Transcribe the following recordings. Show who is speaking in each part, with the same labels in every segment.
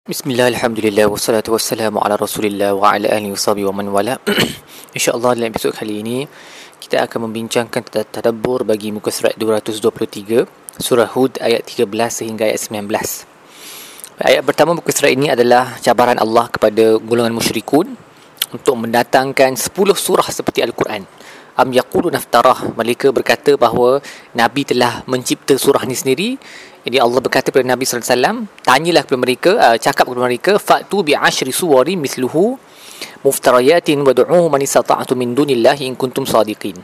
Speaker 1: Bismillah, Alhamdulillah, wassalatu wassalamu ala rasulillah wa ala alihi wassabi wa man wala. InsyaAllah dalam episod kali ini Kita akan membincangkan tadabbur bagi muka surat 223 Surah Hud ayat 13 sehingga ayat 19 Ayat pertama muka surat ini adalah cabaran Allah kepada golongan musyrikun Untuk mendatangkan 10 surah seperti Al-Quran. Am yaqulu naftarah Mereka berkata bahawa Nabi telah mencipta surah ini sendiri jadi Allah berkata kepada Nabi SAW Tanyalah kepada mereka uh, Cakap kepada mereka Fa'tu bi'ashri suwari misluhu Muftarayatin man istata'atu min dunillahi in kuntum sadiqin.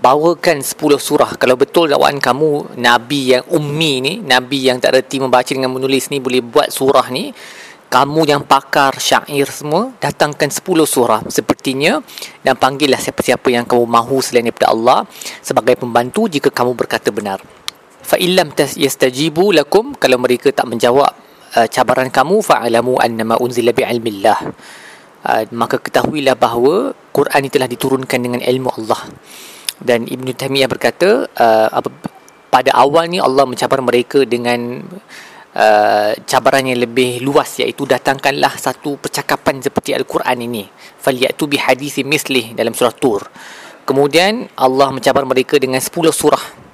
Speaker 1: Bawakan 10 surah. Kalau betul dakwaan kamu Nabi yang ummi ni Nabi yang tak reti membaca dengan menulis ni Boleh buat surah ni kamu yang pakar syair semua datangkan 10 surah. Sepertinya dan panggillah siapa-siapa yang kamu mahu selain daripada Allah sebagai pembantu jika kamu berkata benar fa illam yastajibu lakum. Kalau mereka tak menjawab uh, cabaran kamu fa'alamu annama unzila bi'ilmillah. Uh, maka ketahuilah bahawa Quran ini telah diturunkan dengan ilmu Allah. Dan Ibn Taymiyah berkata uh, pada awalnya Allah mencabar mereka dengan uh, cabaran yang lebih luas iaitu datangkanlah satu percakapan seperti Al-Quran ini. Faliyatu bihadisi mislih dalam surah Tur. Kemudian Allah mencabar mereka dengan 10 surah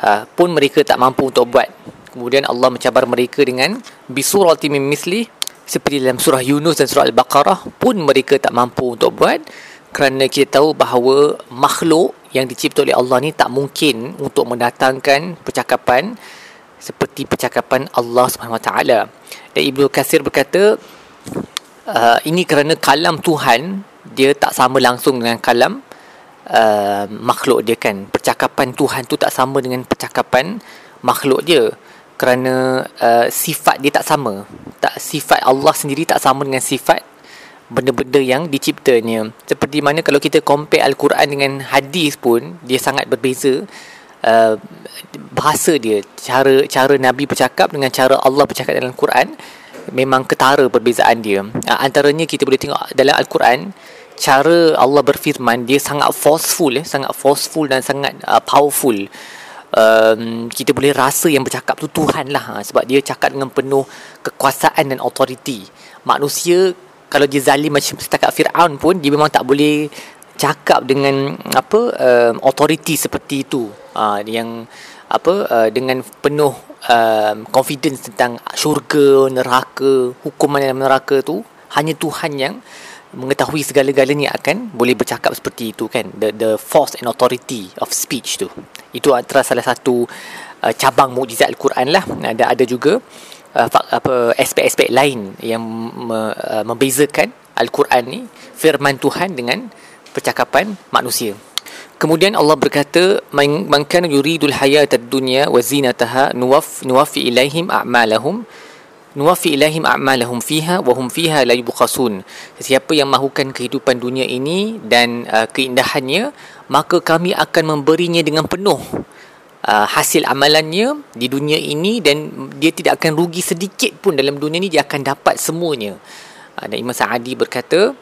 Speaker 1: uh, pun mereka tak mampu untuk buat. Kemudian Allah mencabar mereka dengan bisurati min misli seperti dalam surah Yunus dan surah Al-Baqarah pun mereka tak mampu untuk buat kerana kita tahu bahawa makhluk yang dicipta oleh Allah ni tak mungkin untuk mendatangkan percakapan seperti percakapan Allah Taala. Dan Ibnu Katsir berkata uh, ini kerana kalam Tuhan dia tak sama langsung dengan kalam uh, makhluk dia kan. Percakapan Tuhan tu tak sama dengan percakapan makhluk dia. Kerana uh, sifat dia tak sama. Tak sifat Allah sendiri tak sama dengan sifat benda-benda yang diciptanya. Seperti mana kalau kita compare al-Quran dengan hadis pun dia sangat berbeza uh, bahasa dia. Cara cara nabi bercakap dengan cara Allah bercakap dalam Al-Quran memang ketara perbezaan dia. Uh, antaranya kita boleh tengok dalam al-Quran cara Allah berfirman dia sangat forceful ya sangat forceful dan sangat uh, powerful. Um, kita boleh rasa yang bercakap tu Tuhan lah ha, sebab dia cakap dengan penuh kekuasaan dan authority. Manusia kalau dia zalim macam setakat Fir'aun pun dia memang tak boleh cakap dengan apa um, authority seperti itu. Uh, yang apa uh, dengan penuh um, confidence tentang syurga neraka hukuman dalam neraka tu hanya Tuhan yang mengetahui segala-galanya akan boleh bercakap seperti itu kan? The the force and authority of speech tu. Itu antara salah satu uh, cabang mukjizat al-Quran lah. Ada ada juga uh, apa aspek-aspek lain yang me, uh, membezakan al-Quran ni firman Tuhan dengan percakapan manusia. Kemudian Allah berkata man kana yuridul hayatad dunya wa zinataha nuwaf nuwafi ilaihim a'malahum nuwafi ilahim a'malahum fiha wa hum fiha la yubqasun sesiapa yang mahukan kehidupan dunia ini dan uh, keindahannya maka kami akan memberinya dengan penuh uh, hasil amalannya di dunia ini dan dia tidak akan rugi sedikit pun dalam dunia ini. Dia akan dapat semuanya. Uh, dan Imam Sa'adi berkata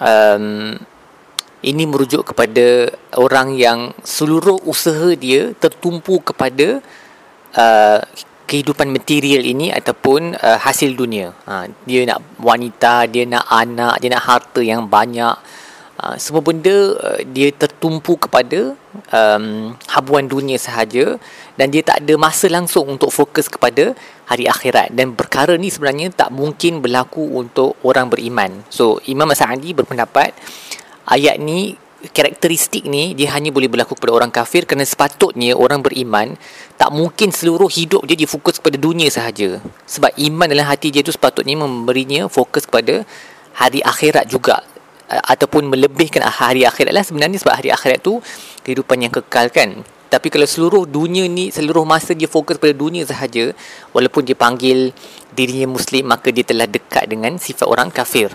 Speaker 1: um, ini merujuk kepada orang yang seluruh usaha dia tertumpu kepada uh, kehidupan material ini ataupun uh, hasil dunia. Ha, dia nak wanita, dia nak anak, dia nak harta yang banyak. Ha, semua benda uh, dia tertumpu kepada um, habuan dunia sahaja dan dia tak ada masa langsung untuk fokus kepada hari akhirat. Dan perkara ni sebenarnya tak mungkin berlaku untuk orang beriman. So Imam Sa'adi berpendapat ayat ni karakteristik ni dia hanya boleh berlaku kepada orang kafir kerana sepatutnya orang beriman tak mungkin seluruh hidup dia difokus kepada dunia sahaja. Sebab iman dalam hati dia tu sepatutnya memberinya fokus kepada hari akhirat juga ataupun melebihkan hari akhirat lah sebenarnya sebab hari akhirat tu kehidupan yang kekal kan. Tapi kalau seluruh dunia ni seluruh masa dia fokus pada dunia sahaja walaupun dia panggil dirinya muslim maka dia telah dekat dengan sifat orang kafir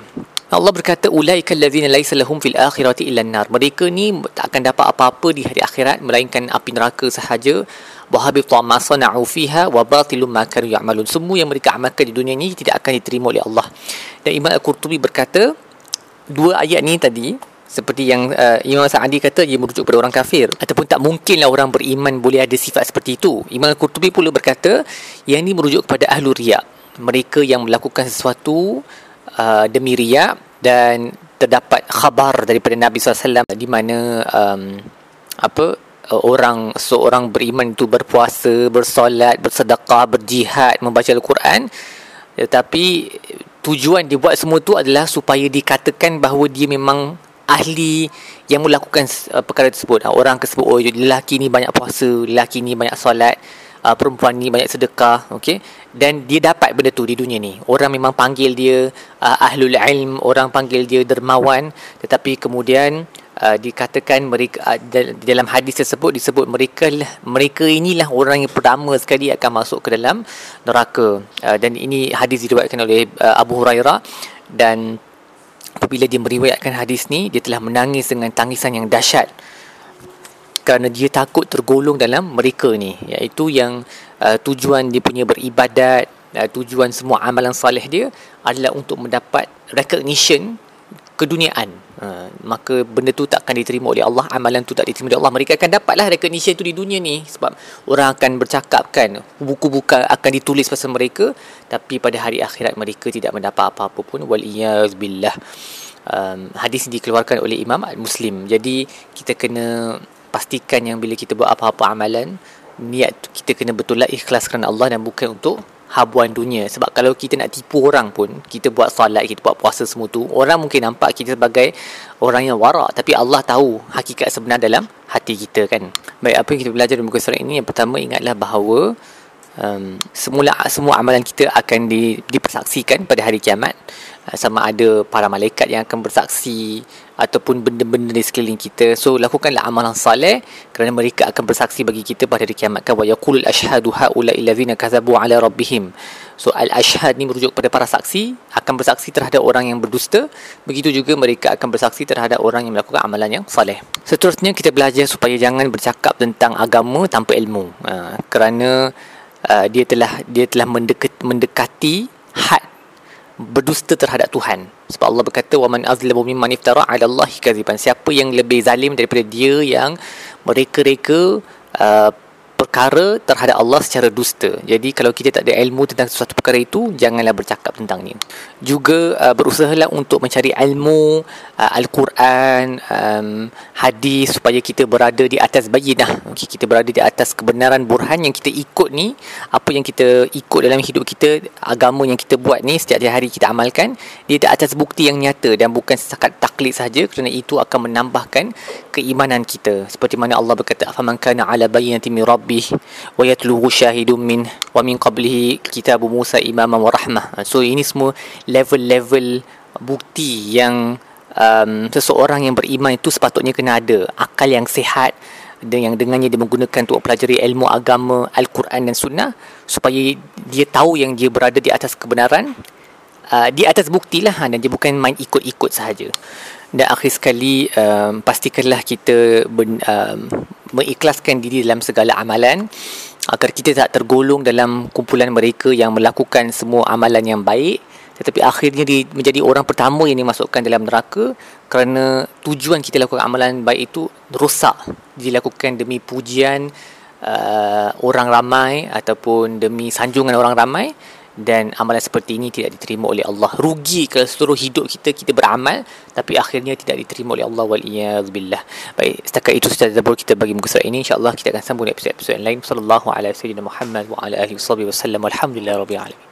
Speaker 1: Allah berkata ulaika allazina laysa lahum fil akhirati illa nar mereka ni tak akan dapat apa-apa di hari akhirat melainkan api neraka sahaja. Wa habita ma sana'u fiha wa batilum ma kanu ya'malun. Semua yang mereka amalkan di dunia ni tidak akan diterima oleh Allah. Dan Imam Al-Qurtubi berkata dua ayat ni tadi seperti yang uh, Imam Sa'adi kata ia merujuk kepada orang kafir. Ataupun tak mungkinlah orang beriman boleh ada sifat seperti itu. Imam Al-Qurtubi pula berkata yang ini merujuk kepada ahlu riya. Mereka yang melakukan sesuatu uh, demi riak dan terdapat khabar daripada Nabi SAW di mana um, apa uh, orang seorang beriman itu berpuasa, bersolat, bersedekah, berjihad, membaca Al-Quran tetapi tujuan dia buat semua tu adalah supaya dikatakan bahawa dia memang ahli yang melakukan uh, perkara tersebut. Orang tersebut oh lelaki ni banyak puasa, lelaki ni banyak solat, uh, perempuan ni banyak sedekah, okey. Dan dia dapat benda tu di dunia ni. Orang memang panggil dia uh, ahlul ilm, orang panggil dia dermawan, tetapi kemudian uh, dikatakan mereka uh, dalam hadis tersebut disebut mereka lah, mereka inilah orang yang pertama sekali akan masuk ke dalam neraka. Uh, dan ini hadis diriwayatkan oleh uh, Abu Hurairah dan apabila dia meriwayatkan hadis ni dia telah menangis dengan tangisan yang dahsyat kerana dia takut tergolong dalam mereka ni iaitu yang uh, tujuan dia punya beribadat uh, tujuan semua amalan salih dia adalah untuk mendapat recognition keduniaan. Uh, maka benda tu tak akan diterima oleh Allah amalan tu tak diterima oleh Allah. Mereka akan dapatlah recognition tu di dunia ni sebab orang akan bercakap kan buku-buku akan ditulis pasal mereka tapi pada hari akhirat mereka tidak mendapat apa-apa pun. Wal billah. Um, hadis dikeluarkan oleh Imam Muslim jadi kita kena pastikan yang bila kita buat apa-apa amalan niat kita kena betul lah ikhlas kerana Allah dan bukan untuk habuan dunia. Sebab kalau kita nak tipu orang pun kita buat solat kita buat puasa semua tu orang mungkin nampak kita sebagai orang yang warak. Tapi Allah tahu hakikat sebenar dalam hati kita kan. Baik apa yang kita belajar dalam muka surat ini? Yang pertama ingatlah bahawa um, semula semua amalan kita akan di, dipersaksikan pada hari kiamat. Uh, sama ada para malaikat yang akan bersaksi ataupun benda-benda di sekeliling kita. So lakukanlah amalan saleh kerana mereka akan bersaksi bagi kita pada hari kiamat. Wa yaqul ashhadu haula allazina kadzabu ala rabbihim. So al ashhad ni merujuk kepada para saksi akan bersaksi terhadap orang yang berdusta. Begitu juga mereka akan bersaksi terhadap orang yang melakukan amalan yang saleh. Seterusnya kita belajar supaya jangan bercakap tentang agama tanpa ilmu. Uh, kerana uh, dia telah dia telah mendekat, mendekati had berdusta terhadap Tuhan. Sebab Allah berkata wa man azlamu mimman iftara 'ala Allah kadziban siapa yang lebih zalim daripada dia yang mereka-reka uh, perkara terhadap Allah secara dusta. Jadi kalau kita tak ada ilmu tentang sesuatu perkara itu, janganlah bercakap tentangnya. Juga uh, berusahalah untuk mencari ilmu uh, Al-Quran, um, hadis supaya kita berada di atas bayinah. Okay, kita berada di atas kebenaran burhan yang kita ikut ni, apa yang kita ikut dalam hidup kita, agama yang kita buat ni setiap hari kita amalkan, dia di atas bukti yang nyata dan bukan setakat taklid saja kerana itu akan menambahkan keimanan kita. Seperti mana Allah berkata, "Faman kana 'ala bayyinatin min rabbih wa yatluhu shahidun min wa min qablihi kitab Musa imama wa rahmah." So ini semua level-level bukti yang um, seseorang yang beriman itu sepatutnya kena ada. Akal yang sihat dan yang dengannya dia menggunakan untuk pelajari ilmu agama Al-Quran dan Sunnah supaya dia tahu yang dia berada di atas kebenaran uh, di atas bukti lah. Dan dia bukan main ikut-ikut sahaja. Dan akhir sekali um, pastikanlah kita ben, um, mengikhlaskan diri dalam segala amalan. Agar kita tak tergolong dalam kumpulan mereka yang melakukan semua amalan yang baik tetapi akhirnya dia menjadi orang pertama yang dimasukkan dalam neraka kerana tujuan kita lakukan amalan baik itu rosak dilakukan demi pujian uh, orang ramai ataupun demi sanjungan orang ramai dan amalan seperti ini tidak diterima oleh Allah. Rugi kalau seluruh hidup kita kita beramal tapi akhirnya tidak diterima oleh Allah wal billah baik setakat itu sahaja zabur kita bagi muka surat ini. Insyaallah kita akan sambung episod-episod lain. Sallallahu alaihi wasallam Muhammad wa ala alihi wasallam alhamdulillah rabbil alamin